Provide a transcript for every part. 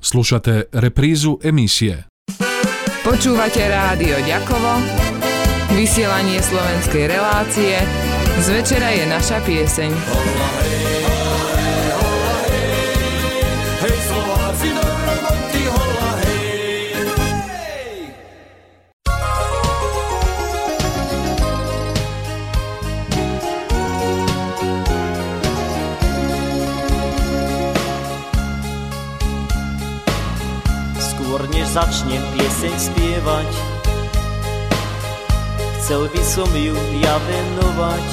Slušate reprízu emisie. Počúvate rádio Ďakovo, vysielanie slovenskej relácie, z večera je naša pieseň. Začnem pieseň spievať. Chcel by som ju ja venovať.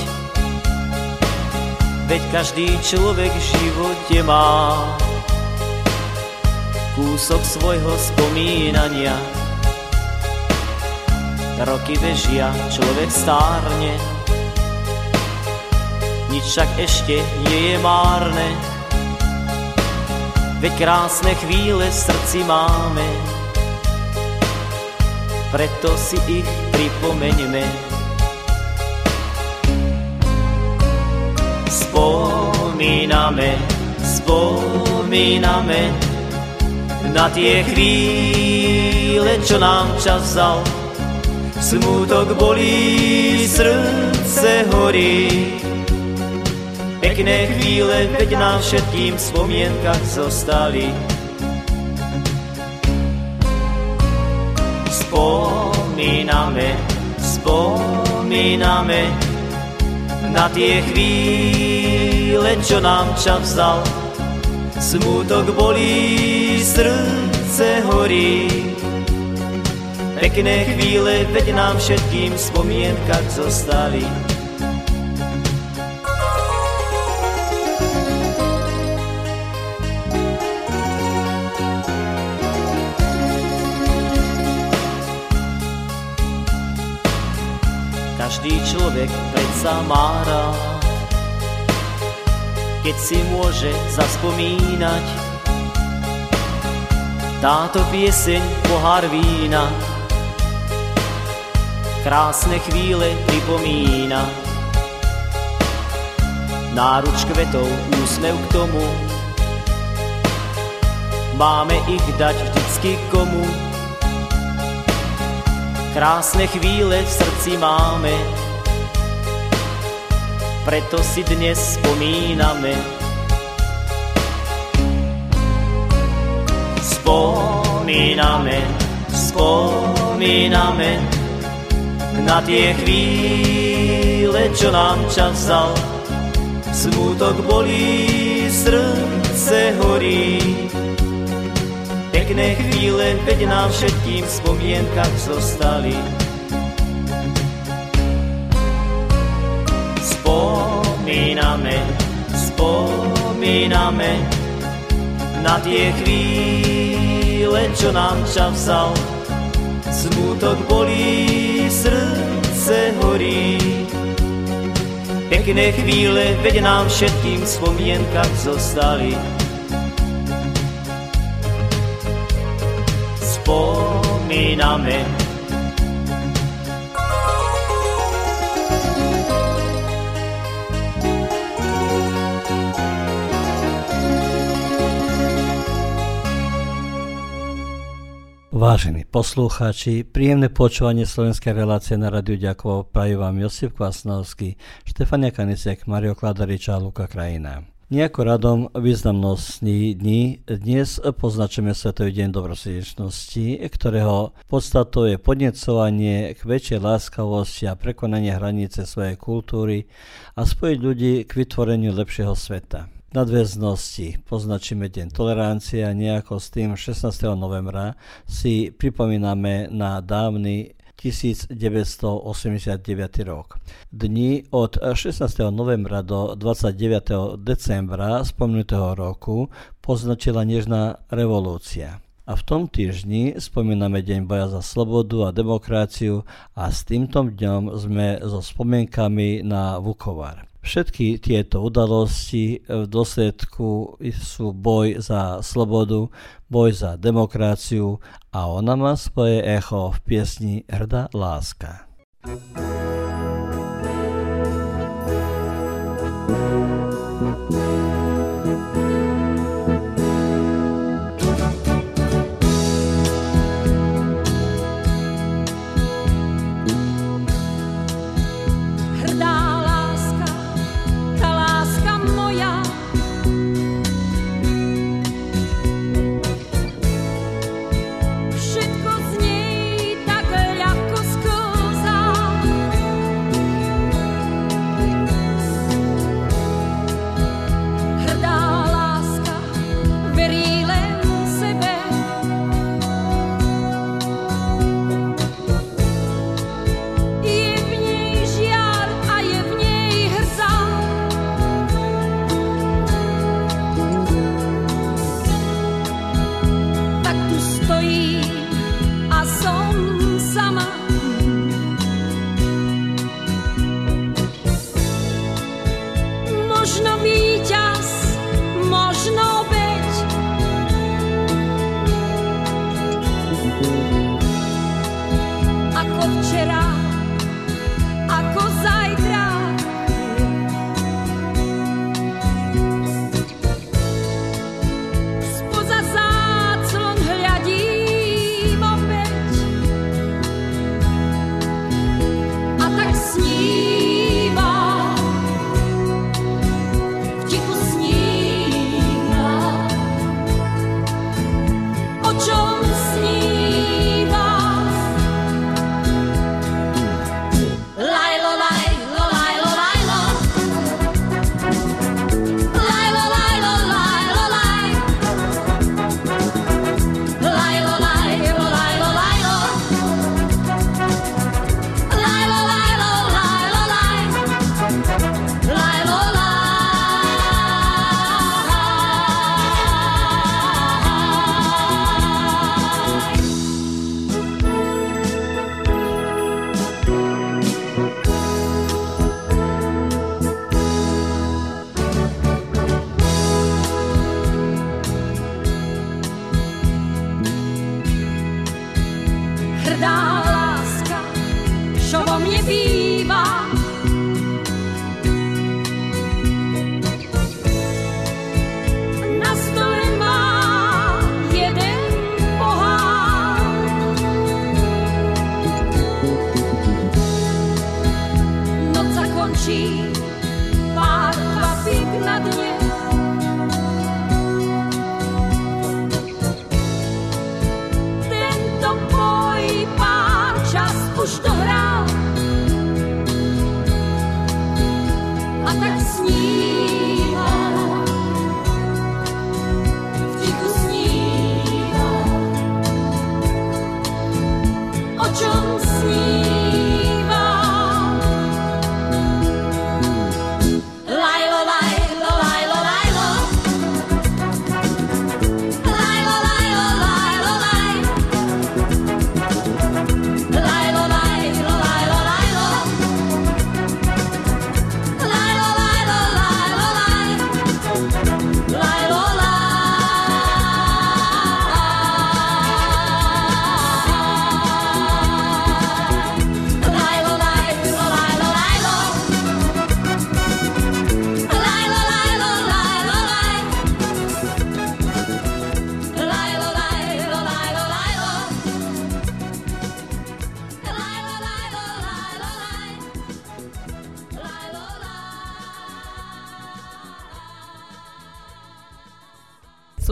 Veď každý človek v živote má Kúsok svojho spomínania. Roky bežia, človek stárne. Nič však ešte nie je márne. Veď krásne chvíle v srdci máme preto si ich pripomeňme. Spomíname, spomíname na tie chvíle, čo nám čas vzal. Smutok bolí, srdce horí. Pekné chvíle, veď nám všetkým v spomienkach zostali. Spomíname, spomíname na tie chvíle, čo nám čas vzal. Smutok bolí, srdce horí. Pekné chvíle, veď nám všetkým spomienkach zostali. Každý človek predsa má rád. Keď si môže zaspomínať, táto pieseň pohár vína, krásne chvíle pripomína. Náruč kvetov, úsmev k tomu, máme ich dať vždycky komu, Krásne chvíle v srdci máme, preto si dnes spomíname. Spomíname, spomíname na tie chvíle, čo nám čas vzal. Smutok bolí, srdce horí, Pekné chvíle, veď nám všetkým v spomienkach zostali. Spomíname, spomíname na tie chvíle, čo nám čas vzal. Smutok bolí, srdce horí. Pekné chvíle, veď nám všetkým v spomienkach zostali. spomíname. Vážení poslucháči, príjemné počúvanie slovenskej relácie na Radiu Ďakovo prajú vám Josip Kvasnovský, Štefania Kanicek, Mario Kladarič a Luka Krajina. Nejako radom významnostní dní dnes poznačíme Svetový deň dobrosrdečnosti, ktorého podstatou je podnecovanie k väčšej láskavosti a prekonanie hranice svojej kultúry a spojiť ľudí k vytvoreniu lepšieho sveta. Nadväznosti poznačíme Deň tolerancie a nejako s tým 16. novembra si pripomíname na dávny 1989 rok. Dni od 16. novembra do 29. decembra spomnutého roku poznačila nežná revolúcia. A v tom týždni spomíname Deň boja za slobodu a demokraciu a s týmto dňom sme so spomienkami na Vukovar. Všetky tieto udalosti v dôsledku sú boj za slobodu, boj za demokraciu a ona má svoje echo v piesni Hrdá láska.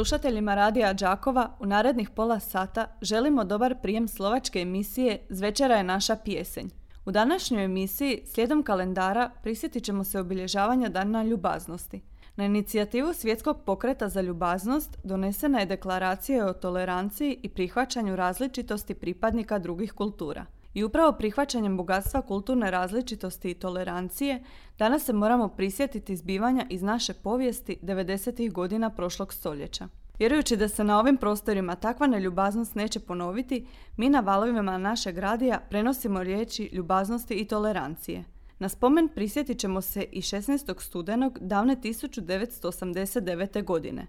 Slušateljima Radija Đakova u narednih pola sata želimo dobar prijem slovačke emisije Zvečera je naša pjesenj. U današnjoj emisiji slijedom kalendara prisjetit ćemo se obilježavanja Dana ljubaznosti. Na inicijativu Svjetskog pokreta za ljubaznost donesena je deklaracija o toleranciji i prihvaćanju različitosti pripadnika drugih kultura. I upravo prihvaćanjem bogatstva kulturne različitosti i tolerancije danas se moramo prisjetiti zbivanja iz naše povijesti 90. godina prošlog stoljeća. Vjerujući da se na ovim prostorima takva neljubaznost neće ponoviti, mi na valovima našeg radija prenosimo riječi ljubaznosti i tolerancije. Na spomen prisjetit ćemo se i 16. studenog davne 1989. godine.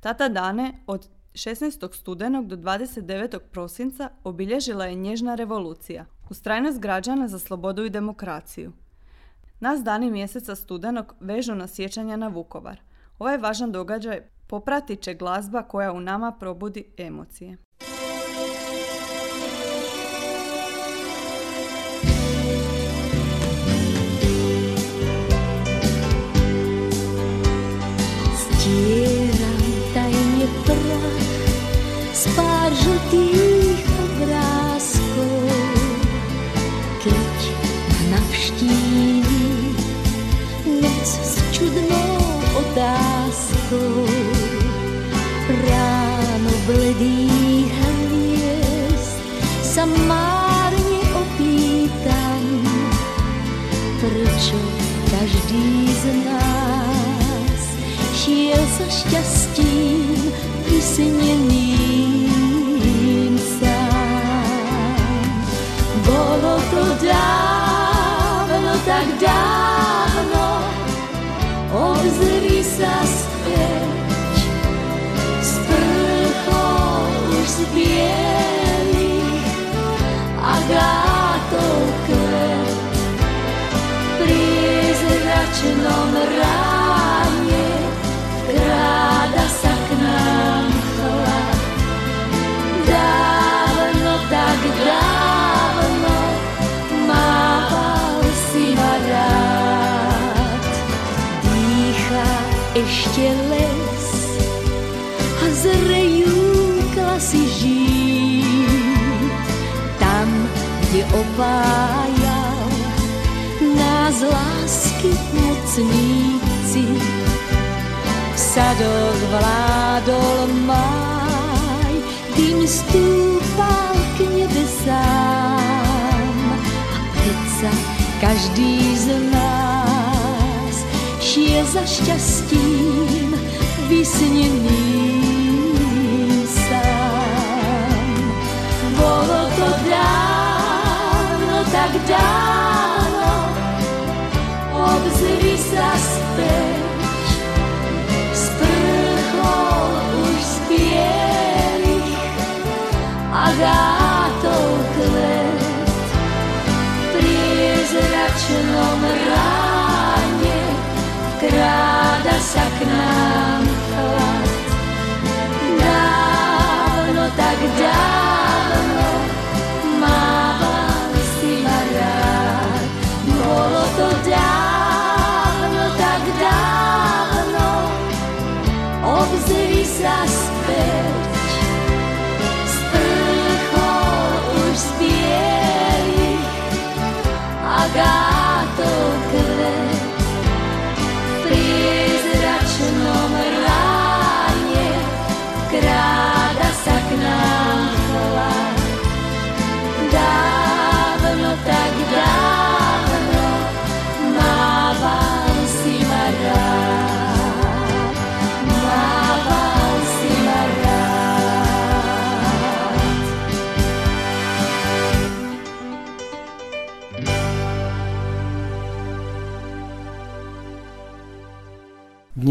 Tata dane od 16. studenog do 29. prosinca obilježila je nježna revolucija, ustrajnost građana za slobodu i demokraciju. Nas dani mjeseca studenog vežu na sjećanja na Vukovar. Ovaj važan događaj popratit će glazba koja u nama probudi emocije. každý z nás šil za šťastím vysněným sám. Bolo to dávno, tak dávno, obzri sa späť, s prchou už zbielých a gávno. začnom ráne kráda sa k nám chlad. Dávno, tak dávno mával si ma rád. Dýcha ešte les a zrejú klasy žít. Tam, kde opár V sadoch vládol máj, dým stúpal k nebesám. A predsa každý z nás šiel za šťastím vysneným sám. Bolo to dávno, tak dávno,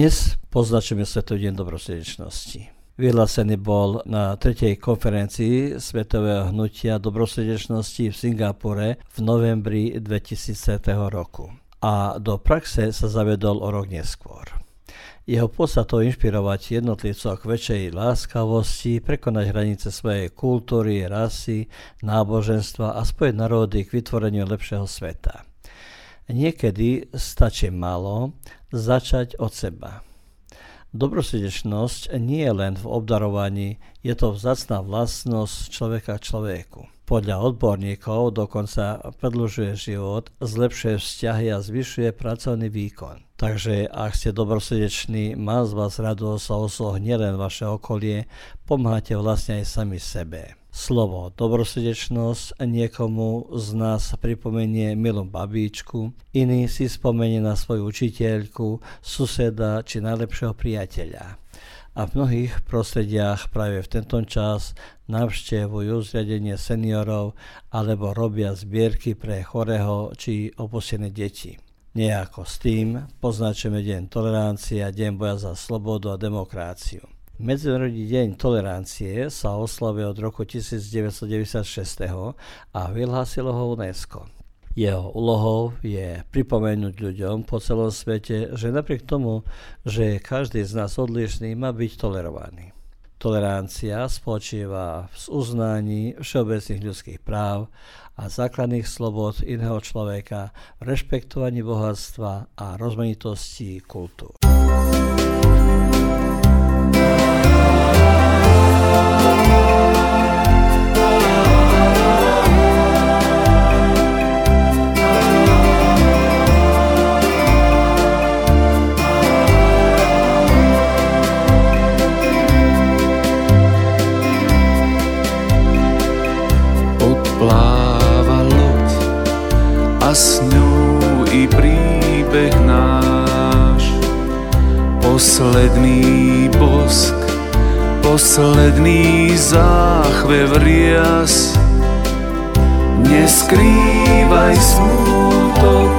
Dnes poznačíme Svetový deň dobrosrdečnosti. Vyhlásený bol na tretej konferencii Svetového hnutia dobrosrdečnosti v Singapure v novembri 2000 roku a do praxe sa zavedol o rok neskôr. Jeho podstatou inšpirovať jednotlivcov k väčšej láskavosti, prekonať hranice svojej kultúry, rasy, náboženstva a spojiť národy k vytvoreniu lepšieho sveta. Niekedy stačí málo začať od seba. Dobrosrdečnosť nie je len v obdarovaní, je to vzácná vlastnosť človeka človeku. Podľa odborníkov dokonca predlžuje život, zlepšuje vzťahy a zvyšuje pracovný výkon. Takže ak ste dobrosrdeční, má z vás radosť a osoh nielen vaše okolie, pomáhate vlastne aj sami sebe. Slovo dobrosrdečnosť niekomu z nás pripomenie milú babíčku, iný si spomenie na svoju učiteľku, suseda či najlepšieho priateľa. A v mnohých prostrediach práve v tento čas navštevujú zriadenie seniorov alebo robia zbierky pre chorého či opustené deti. Nejako s tým poznačíme Deň tolerancie a Deň boja za slobodu a demokráciu. Medzinárodný deň tolerancie sa oslavuje od roku 1996 a vyhlásilo ho UNESCO. Jeho úlohou je pripomenúť ľuďom po celom svete, že napriek tomu, že je každý z nás odlišný, má byť tolerovaný. Tolerancia spočíva v uznaní všeobecných ľudských práv a základných slobod iného človeka, rešpektovaní bohatstva a rozmanitosti kultúr. A s ňou i príbeh náš. Posledný posledný záchvev rias. Neskrývaj smútok,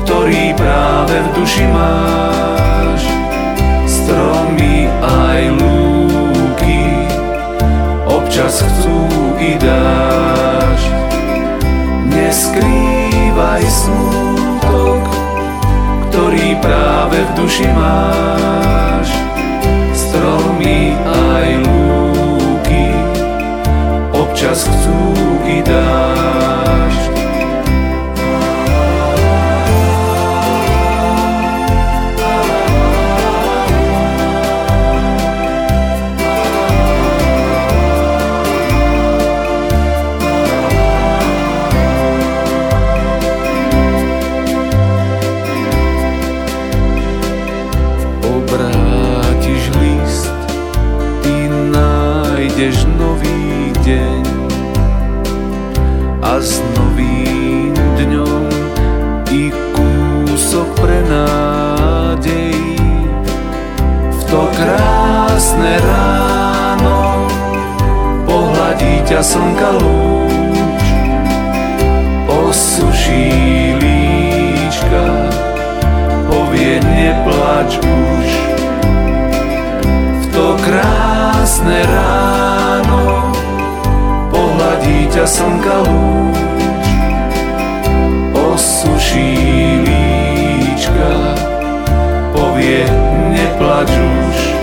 ktorý práve v duši máš. Stromy aj lúky občas chcú i dážď. Neskrývaj smútok, ktorý práve v duši máš. Občas chcú i krásne ráno pohľadí ťa slnka lúč, osuší líčka, povie neplač už. V to krásne ráno pohľadí ťa slnka lúč, osuší líčka, povie neplač už.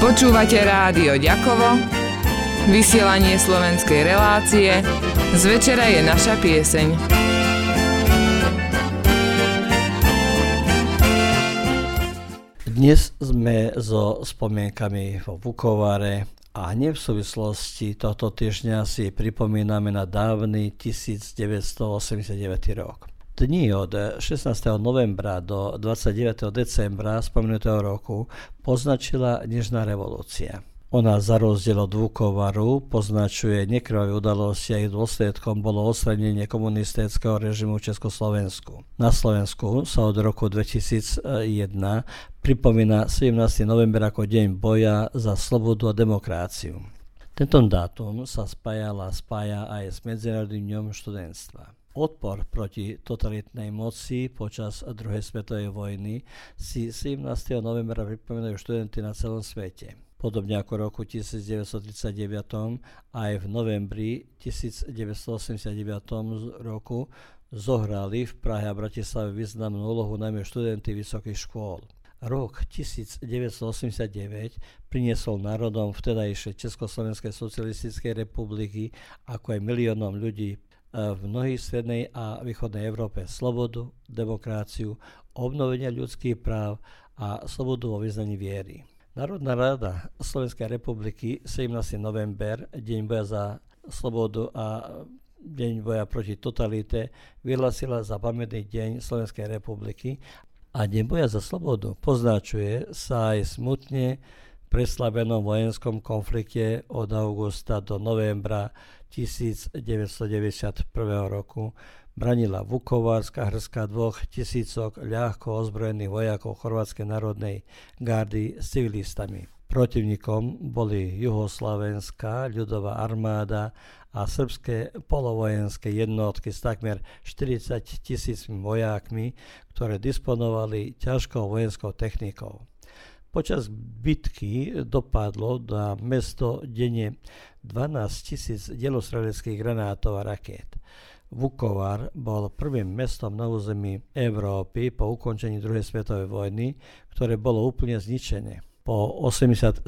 Počúvate rádio Ďakovo, vysielanie slovenskej relácie, z večera je naša pieseň. Dnes sme so spomienkami vo Vukovare a hneď v súvislosti tohto týždňa si pripomíname na dávny 1989 rok. Dni od 16. novembra do 29. decembra spomenutého roku poznačila Nežná revolúcia. Ona za rozdiel od Vukovaru poznačuje nekrvavé udalosti a ich dôsledkom bolo odstranenie komunistického režimu v Československu. Na Slovensku sa od roku 2001 pripomína 17. november ako deň boja za slobodu a demokráciu. Tento dátum sa spájala spája aj s Medzinárodným dňom študentstva. Odpor proti totalitnej moci počas druhej svetovej vojny si 17. novembra pripomínajú študenti na celom svete. Podobne ako v roku 1939 aj v novembri 1989 roku zohrali v Prahe a Bratislave významnú úlohu najmä študenti vysokých škôl. Rok 1989 priniesol národom vtedajšej Československej socialistickej republiky ako aj miliónom ľudí v mnohých strednej a východnej Európe slobodu, demokraciu, obnovenie ľudských práv a slobodu vo vyznaní viery. Národná rada Slovenskej republiky 17. november, deň boja za slobodu a deň boja proti totalite, vyhlasila za pamätný deň Slovenskej republiky a deň boja za slobodu poznačuje sa aj smutne preslavenom vojenskom konflikte od augusta do novembra 1991 roku branila Vukovárska hrska dvoch tisícok ľahko ozbrojených vojakov Chorvátskej národnej gardy s civilistami. Protivníkom boli Juhoslavenská ľudová armáda a srbské polovojenské jednotky s takmer 40 tisícmi vojákmi, ktoré disponovali ťažkou vojenskou technikou. Počas bitky dopadlo na mesto denne 12 tisíc delostreleckých granátov a rakét. Vukovar bol prvým mestom na území Európy po ukončení druhej svetovej vojny, ktoré bolo úplne zničené. Po 87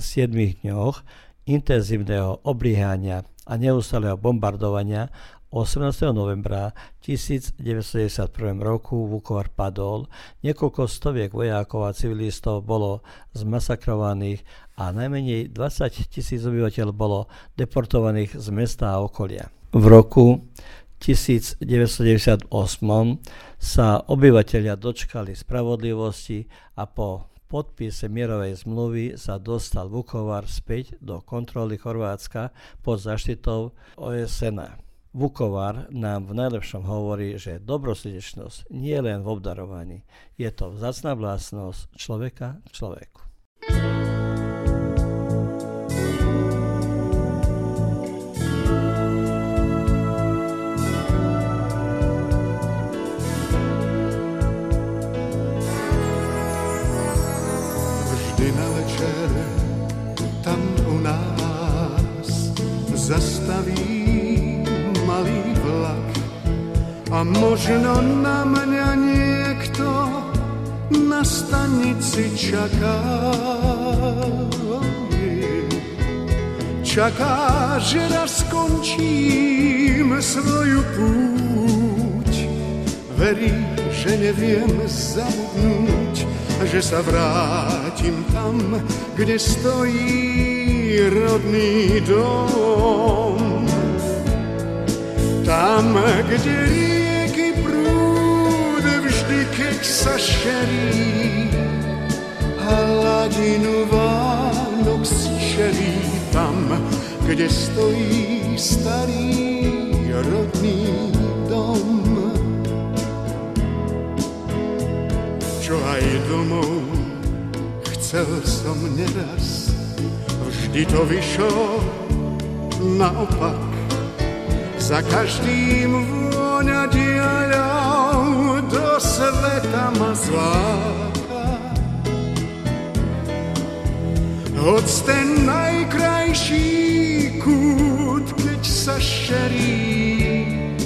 dňoch intenzívneho oblíhania a neustáleho bombardovania 18. novembra 1991 roku Vukovar padol, niekoľko stoviek vojakov a civilistov bolo zmasakrovaných a najmenej 20 tisíc obyvateľ bolo deportovaných z mesta a okolia. V roku 1998 sa obyvateľia dočkali spravodlivosti a po podpise mierovej zmluvy sa dostal Vukovar späť do kontroly Chorvátska pod zaštitou OSN. Vukovar nám v najlepšom hovorí, že dobrosrdečnosť nie je len v obdarovaní, je to vzácná vlastnosť človeka k človeku. Vždy tam u nás zastaví a možno na mňa niekto stanici čaká. Čaká, že raz skončím svoju púť. Verí, že neviem zabudnúť, že sa vrátim tam, kde stojí rodný dom. Tam, kde prúd keď sa šerí, hladinu Vánok šerí tam, kde stojí starý rodný dom. Čo aj domov chcel som neraz, vždy to vyšlo naopak za každým do sveta ma zláka. Hoď ten najkrajší kút, keď sa šerí,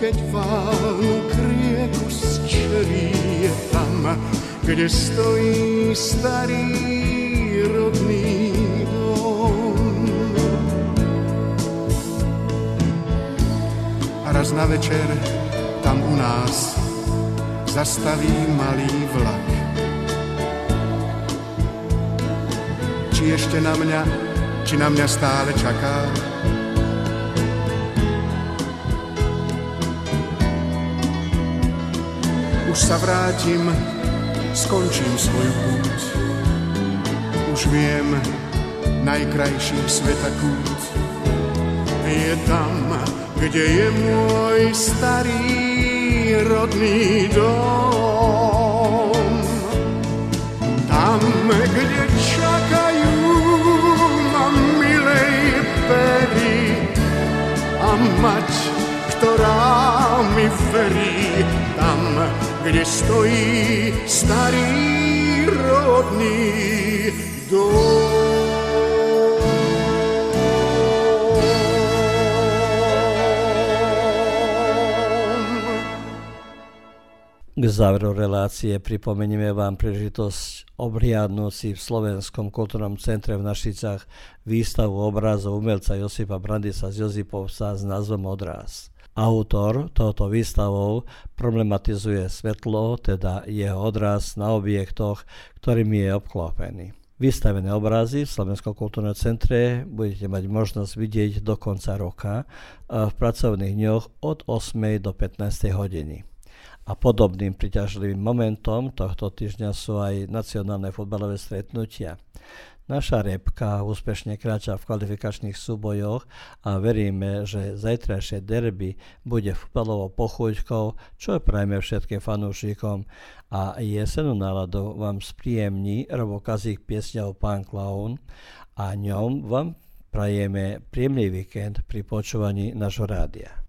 keď válnu krieku zčerí, je tam, kde stojí starý rodný raz na večer tam u nás zastaví malý vlak. Či ešte na mňa, či na mňa stále čaká? Už sa vrátim, skončím svoju púť. Už viem, najkrajší sveta kút je tam, kde je môj starý rodný dom. Tam, kde čakajú ma milej pery a mať, ktorá mi verí. Tam, kde stojí starý rodný dom. K záveru relácie pripomenieme vám príležitosť obhliadnúť si v Slovenskom kultúrnom centre v Našicách výstavu obrazov umelca Josipa Brandisa z Josipovca s názvom Odraz. Autor tohoto výstavou problematizuje svetlo, teda jeho odraz na objektoch, ktorými je obklopený. Vystavené obrazy v Slovenskom kultúrnom centre budete mať možnosť vidieť do konca roka v pracovných dňoch od 8. do 15. hodiny. A podobným priťažlivým momentom tohto týždňa sú aj nacionálne futbalové stretnutia. Naša repka úspešne kráča v kvalifikačných súbojoch a veríme, že zajtrajšie derby bude futbalovou pochúťkou, čo prajme všetkým fanúšikom a jesenú náladu vám spríjemní Robo piesňou Pán Clown a ňom vám prajeme príjemný víkend pri počúvaní nášho rádia.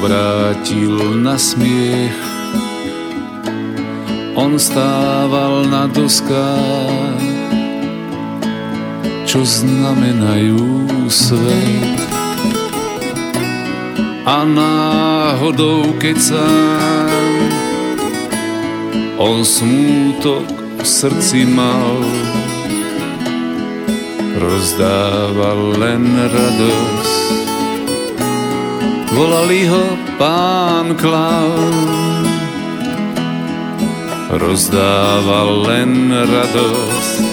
Obrátil na smiech. On stával na doskách, čo znamenajú svet. A náhodou, keď on smútok v srdci mal, rozdával len radosť volali ho pán klaun. Rozdával len radosť,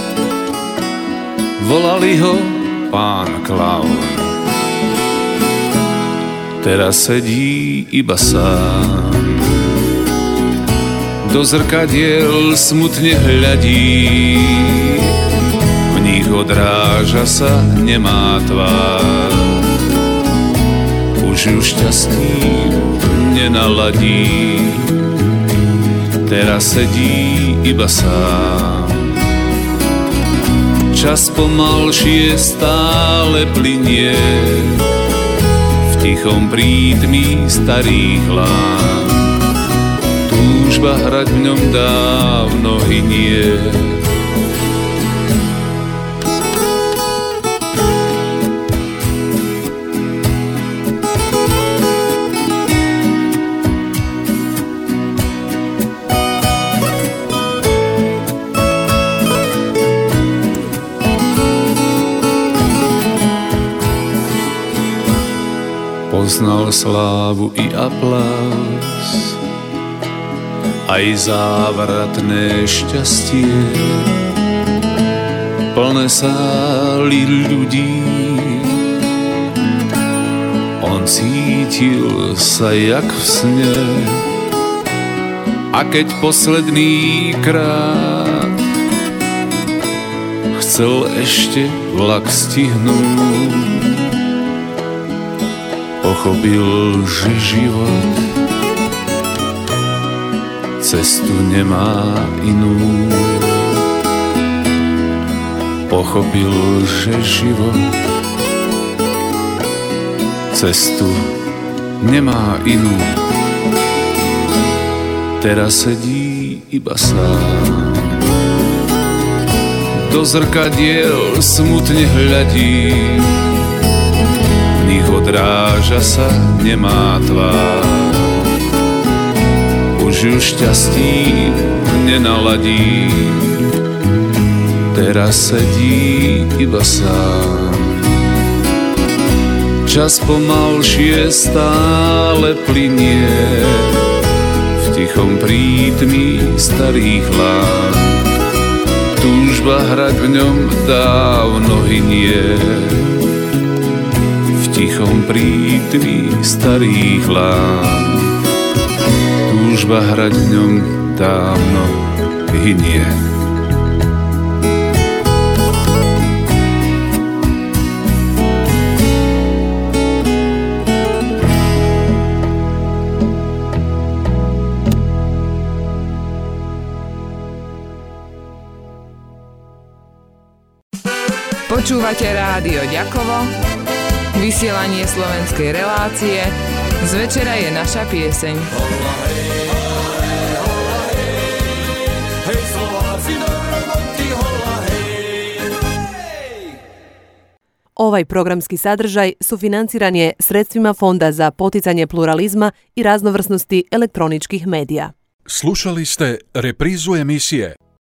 volali ho pán klaun. Teraz sedí iba sám, do zrkadiel smutne hľadí. V nich odráža sa nemá tvár. Už ju šťastím nenaladí. Teraz sedí iba sám. Čas pomalšie stále plinie v tichom prítmi starých lán túžba hrať v ňom dávno hynie. Slávu i aplás aj závratné šťastie. Plné sály ľudí, on cítil sa jak v sne. A keď posledný krát chcel ešte vlak stihnúť, pochopil, že život cestu nemá inú. Pochopil, že život cestu nemá inú. Teraz sedí iba sám. Do zrkadiel smutne hľadí, v nich odráža sa nemá tvár už ju šťastí nenaladí. Teraz sedí iba sám. Čas pomalšie stále plinie v tichom prítmi starých lán. Túžba hrať v ňom dávno hynie tichom prítmi starých lán túžba hrať v ňom dávno hynie. Počúvate rádio Ďakovo, vysielanie slovenskej relácie, z večera je naša pieseň. Ovaj programski sadržaj sufinanciran je sredstvima Fonda za poticanje pluralizma i raznovrsnosti elektroničkih medija. Slušali ste reprizu emisije